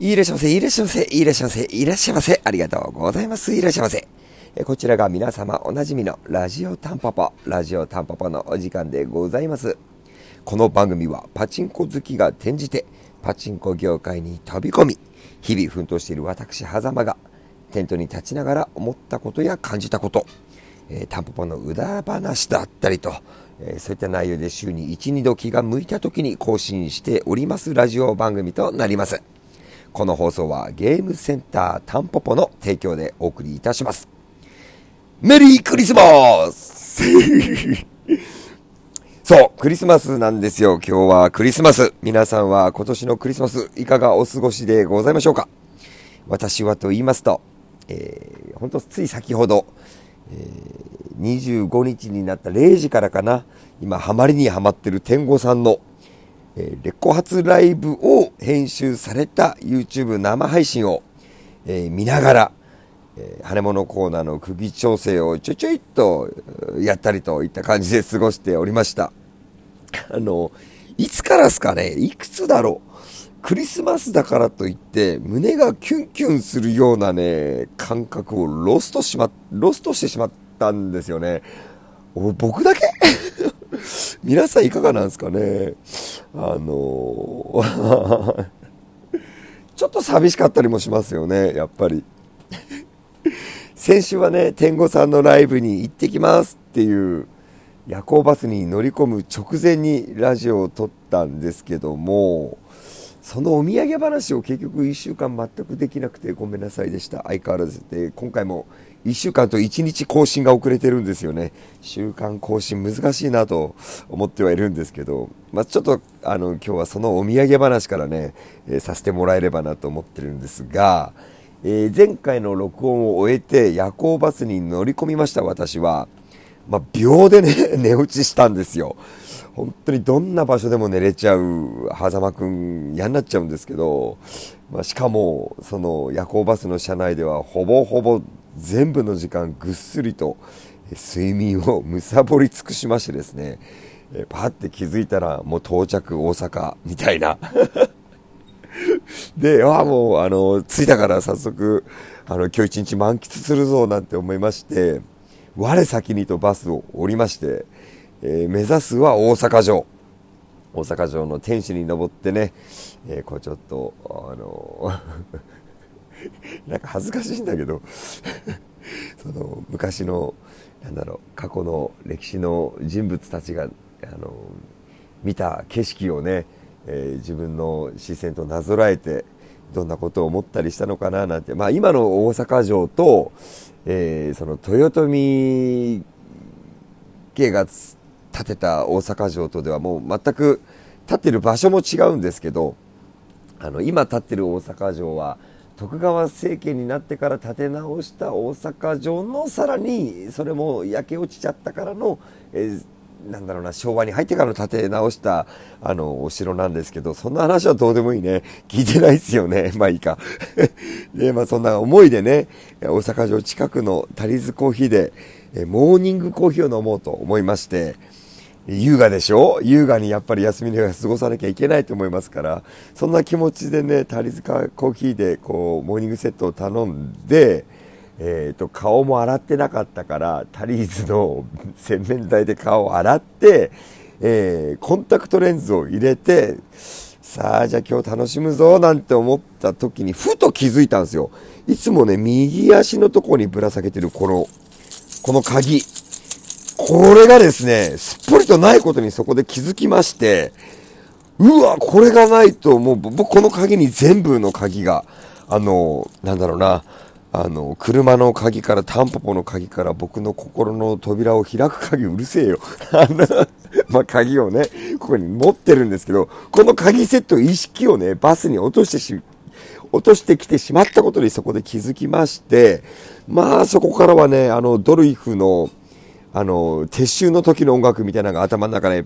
いらっしゃいませ、いらっしゃいませ、いらっしゃいませ、いらっしゃいませ。ありがとうございます。いらっしゃいませ。こちらが皆様おなじみのラジオタンポポ、ラジオタンポポのお時間でございます。この番組はパチンコ好きが転じてパチンコ業界に飛び込み、日々奮闘している私、狭間がテントに立ちながら思ったことや感じたこと、えー、タンポポの裏話だったりと、えー、そういった内容で週に1、2度気が向いた時に更新しておりますラジオ番組となります。この放送はゲームセンタータンポポの提供でお送りいたします。メリークリスマス そう、クリスマスなんですよ。今日はクリスマス。皆さんは今年のクリスマスいかがお過ごしでございましょうか?私はと言いますと、えー、ほんとつい先ほど、えー、25日になった0時からかな、今ハマりにハマってる天狗さんのえー、レコ発ライブを編集された YouTube 生配信を、えー、見ながら、えー、羽物コーナーの釘調整をちょちょいっとやったりといった感じで過ごしておりました。あの、いつからですかね？いくつだろう？クリスマスだからといって胸がキュンキュンするようなね、感覚をロストしま、ロストしてしまったんですよね。僕だけ？皆さんいかがなんですかね？あの ちょっと寂しかったりもしますよね、やっぱり。先週はね、天狗さんのライブに行ってきますっていう夜行バスに乗り込む直前にラジオを撮ったんですけども、そのお土産話を結局1週間全くできなくてごめんなさいでした。相変わらずで、今回も1週間と1日更新が遅れてるんですよね。週間更新難しいなと思ってはいるんですけど、まあ、ちょっとあの今日はそのお土産話からね、えー、させてもらえればなと思ってるんですが、えー、前回の録音を終えて夜行バスに乗り込みました私は、まあ、秒でね、寝落ちしたんですよ。本当にどんな場所でも寝れちゃう狭間くん嫌になっちゃうんですけど、まあ、しかもその夜行バスの車内ではほぼほぼ全部の時間ぐっすりと睡眠を 貪り尽くしましてですね、えパッて気づいたらもう到着大阪みたいな。で、ああもうあの着いたから早速あの今日一日満喫するぞなんて思いまして我先にとバスを降りまして、えー、目指すは大阪城。大阪城の天守に登ってね、えー、こうちょっとあの なんか恥ずかしいんだけど。その昔のなんだろう過去の歴史の人物たちがあの見た景色をね、えー、自分の視線となぞらえてどんなことを思ったりしたのかななんて、まあ、今の大阪城と、えー、その豊臣家が建てた大阪城とではもう全く建ってる場所も違うんですけどあの今建ってる大阪城は徳川政権になってから建て直した大阪城のさらにそれも焼け落ちちゃったからの、えー、なんだろうな昭和に入ってからの建て直したあのお城なんですけどそんな話はどうでもいいね。聞いてないですよね。まあいいか。でまあそんな思いでね大阪城近くのタリーズコーヒーでモーニングコーヒーを飲もうと思いまして優雅でしょ？優雅にやっぱり休みの日は過ごさなきゃいけないと思いますから、そんな気持ちでね、タリズカコーヒーでこう、モーニングセットを頼んで、えっ、ー、と、顔も洗ってなかったから、タリーズの洗面台で顔を洗って、えー、コンタクトレンズを入れて、さあ、じゃあ今日楽しむぞ、なんて思った時に、ふと気づいたんですよ。いつもね、右足のとこにぶら下げてるこの、この鍵。これがですね、すっぽりとないことにそこで気づきまして、うわ、これがないと、もう僕この鍵に全部の鍵が、あの、なんだろうな、あの、車の鍵から、タンポポの鍵から僕の心の扉を開く鍵うるせえよ。あの、ま、鍵をね、ここに持ってるんですけど、この鍵セット意識をね、バスに落としてし、落としてきてしまったことにそこで気づきまして、まあそこからはね、あの、ドルイフの、あの、撤収の時の音楽みたいなのが頭の中で、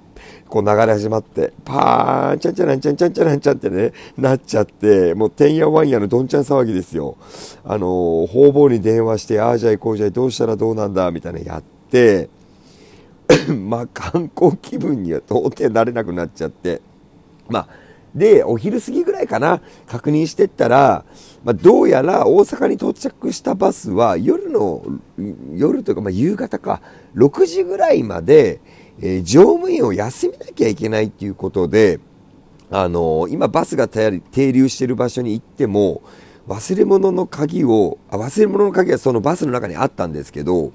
こう流れ始まって、パーン、チャンチャランチャンチャンチャランチャンってね、なっちゃって、もう、てんやわんやのどんちゃん騒ぎですよ。あの、方々に電話して、ああじゃいこうじゃい、どうしたらどうなんだ、みたいなやって、まあ、観光気分には到底なれなくなっちゃって、まあ、で、お昼過ぎぐらいかな確認してったら、まあ、どうやら大阪に到着したバスは夜の夜というか、まあ、夕方か6時ぐらいまで、えー、乗務員を休めなきゃいけないっていうことで、あのー、今バスが停留している場所に行っても忘れ物の鍵をあ忘れ物の鍵はそのバスの中にあったんですけど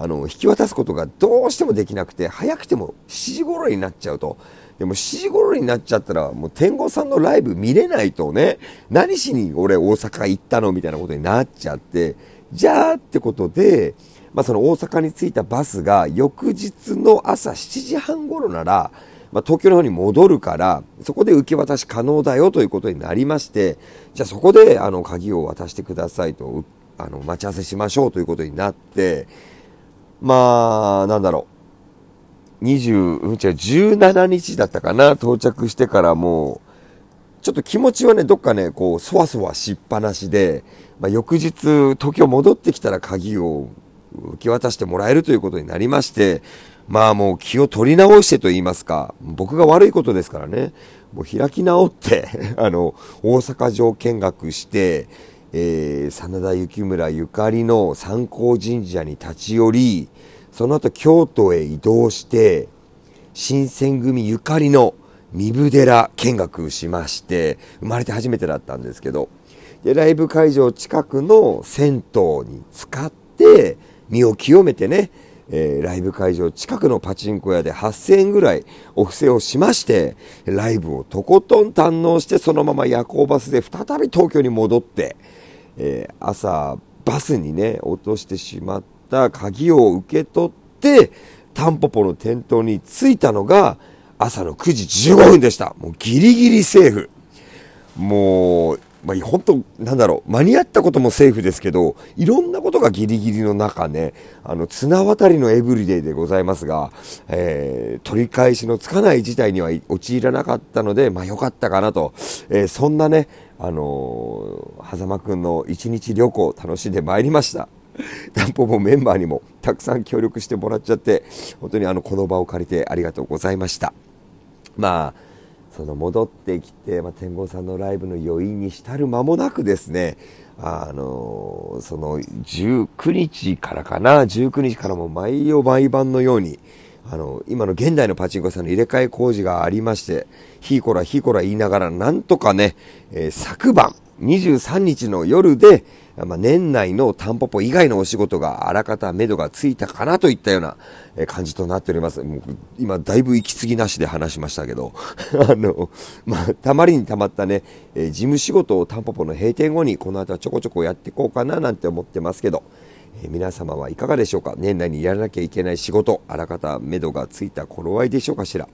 あの引き渡すことがどうしてもできなくて早くても7時頃になっちゃうと。でも7時頃になっちゃったら、もう天狗さんのライブ見れないとね、何しに俺大阪行ったのみたいなことになっちゃって、じゃあってことで、まあその大阪に着いたバスが翌日の朝7時半頃なら、まあ、東京の方に戻るから、そこで受け渡し可能だよということになりまして、じゃあそこであの鍵を渡してくださいと、あの待ち合わせしましょうということになって、まあ、なんだろう。20、うん、違う、17日だったかな、到着してからもう、ちょっと気持ちはね、どっかね、こう、そわそわしっぱなしで、まあ、翌日、東京戻ってきたら鍵を受け渡してもらえるということになりまして、まあもう気を取り直してと言いますか、僕が悪いことですからね、もう開き直って あの、大阪城見学して、えー、真田幸村ゆかりの三光神社に立ち寄り、その後京都へ移動して、新選組ゆかりの三部寺見学しまして、生まれて初めてだったんですけど、で、ライブ会場近くの銭湯に使って、身を清めてね、えー、ライブ会場近くのパチンコ屋で8000円ぐらいお布施をしまして、ライブをとことん堪能して、そのまま夜行バスで再び東京に戻って、えー、朝バスにね、落としてしまった鍵を受け取って、タンポポの店頭に着いたのが朝の9時15分でした。もうギリギリセーフ。もう、まあ、本当、なんだろう、間に合ったこともセーフですけど、いろんなことがギリギリの中ね、あの、綱渡りのエブリデイでございますが、えー、取り返しのつかない事態には陥らなかったので、まあ、よかったかなと、えー、そんなね、あのー、狭間くんの一日旅行を楽しんでまいりました。タンポポメンバーにもたくさん協力してもらっちゃって、本当にあの、この場を借りてありがとうございました。まあ、その戻ってきて、まあ、天狗さんのライブの余韻に浸る間もなくですね、あのその19日からかな、19日からも毎夜毎晩のように、あの、今の現代のパチンコ屋さんの入れ替え工事がありまして、ひーこらひーこら言いながら、なんとかね、えー、昨晩、23日の夜で、まあ、年内のタンポポ以外のお仕事があらかた目処がついたかなといったような感じとなっております。もう今、だいぶ息継ぎなしで話しましたけど、あの、まあ、たまりにたまったね、えー、事務仕事をタンポポの閉店後にこの後はちょこちょこやっていこうかななんて思ってますけど、え、皆様はいかがでしょうか？年内にやらなきゃいけない仕事、あらかた目処がついた頃合いでしょうかしら？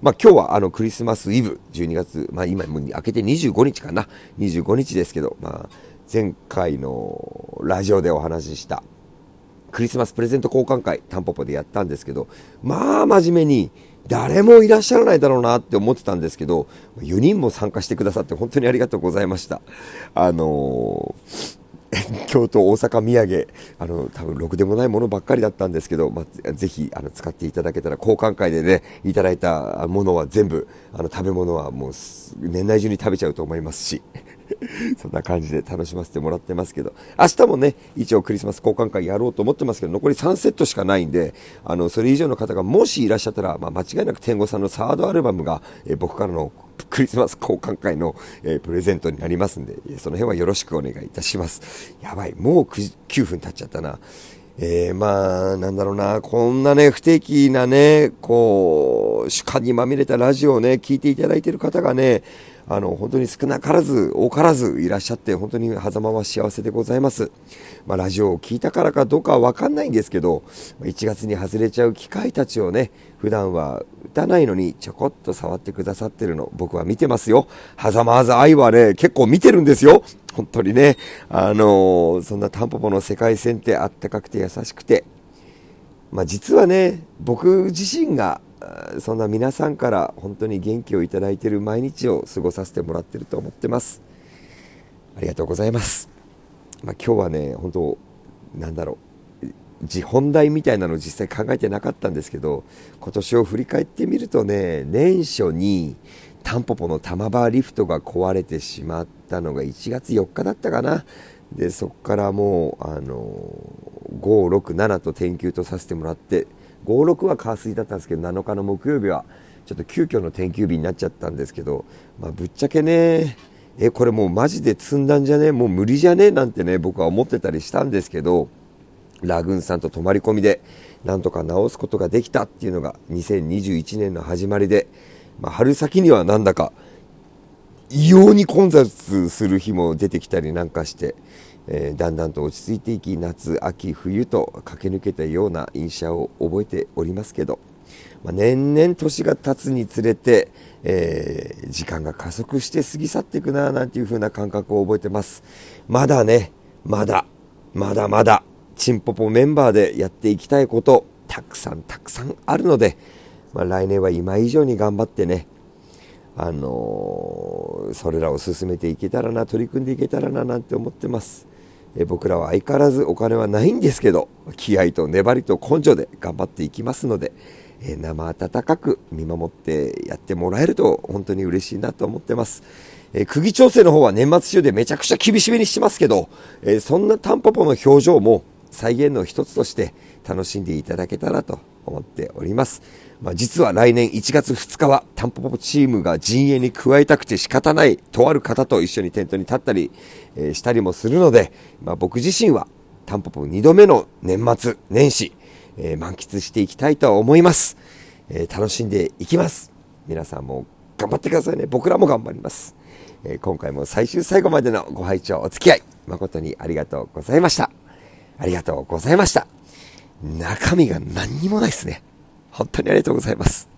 まあ、今日はあのクリスマスイブ、12月、まあ、今もう明けて25日かな、25日ですけど、まあ、前回のラジオでお話ししたクリスマスプレゼント交換会、タンポポでやったんですけど、まあ真面目に誰もいらっしゃらないだろうなって思ってたんですけど、4人も参加してくださって本当にありがとうございました。あのー 京都、大阪土産、あの、多分ろくでもないものばっかりだったんですけど、まあ、ぜひ、あの、使っていただけたら、交換会でね、いただいたものは全部、あの、食べ物はもう、年内中に食べちゃうと思いますし、そんな感じで楽しませてもらってますけど、明日もね、一応クリスマス交換会やろうと思ってますけど、残り3セットしかないんで、あの、それ以上の方がもしいらっしゃったら、まあ、間違いなく天狗さんのサードアルバムが、え、僕からのクリスマス交換会の、えー、プレゼントになりますんで、その辺はよろしくお願いいたします。やばい、もう9分経っちゃったな。えー、まあ、なんだろうな、こんなね、不定期なね、こう、主観にまみれたラジオをね、聞いていただいている方がね、あの、本当に少なからず、多からずいらっしゃって、本当に狭間は幸せでございます。まあ、ラジオを聞いたからかどうかはわかんないんですけど、1月に外れちゃう機械たちをね、普段は打たないのにちょこっと触ってくださってるの、僕は見てますよ。狭間ず愛はね、結構見てるんですよ。本当にね。あのー、そんなタンポポの世界線ってあったかくて優しくて、まあ、実はね、僕自身がそんな皆さんから本当に元気をいただいている毎日を過ごさせてもらってると思ってます。ありがとうございます、まあ、今日はね本当なんだろう。自本題みたいなのを実際考えてなかったんですけど今年を振り返ってみるとね年初にタンポポの玉バーリフトが壊れてしまったのが1月4日だったかな。で、そこからもう、あの5、6、7と天球とさせてもらって、5、6は火水だったんですけど、7日の木曜日は、ちょっと急遽の天休日になっちゃったんですけど、まあ、ぶっちゃけね、え、これもうマジで積んだんじゃね？もう無理じゃね？なんてね、僕は思ってたりしたんですけど、ラグーンさんと泊まり込みで、なんとか直すことができたっていうのが2021年の始まりで、まあ、春先にはなんだか異様に混雑する日も出てきたりなんかして、えー、だんだんと落ち着いていき夏秋冬と駆け抜けたような印象を覚えておりますけど、まあ、年々年が経つにつれて、えー、時間が加速して過ぎ去っていくななんていう風な感覚を覚えてます。まだねまだまだまだチンポポメンバーでやっていきたいことたくさんたくさんあるので、まあ、来年は今以上に頑張ってねあのー、それらを進めていけたらな取り組んでいけたらななんて思ってます。え僕らは相変わらずお金はないんですけど気合と粘りと根性で頑張っていきますので、え生温かく見守ってやってもらえると本当に嬉しいなと思ってます、え釘調整の方は年末中でめちゃくちゃ厳しめにしますけど、えそんなタンポポの表情も再現の一つとして楽しんでいただけたらと思っております。まあ、実は来年1月2日はタンポポチームが陣営に加えたくて仕方ないとある方と一緒にテントに立ったり、え、したりもするので、まあ、僕自身はタンポポ2度目の年末年始、えー、満喫していきたいと思います、えー、楽しんでいきます。皆さんも頑張ってくださいね。僕らも頑張ります、え今回も最終最後までのご拝聴お付き合い誠にありがとうございました。ありがとうございました。中身が何にもないですね。本当にありがとうございます。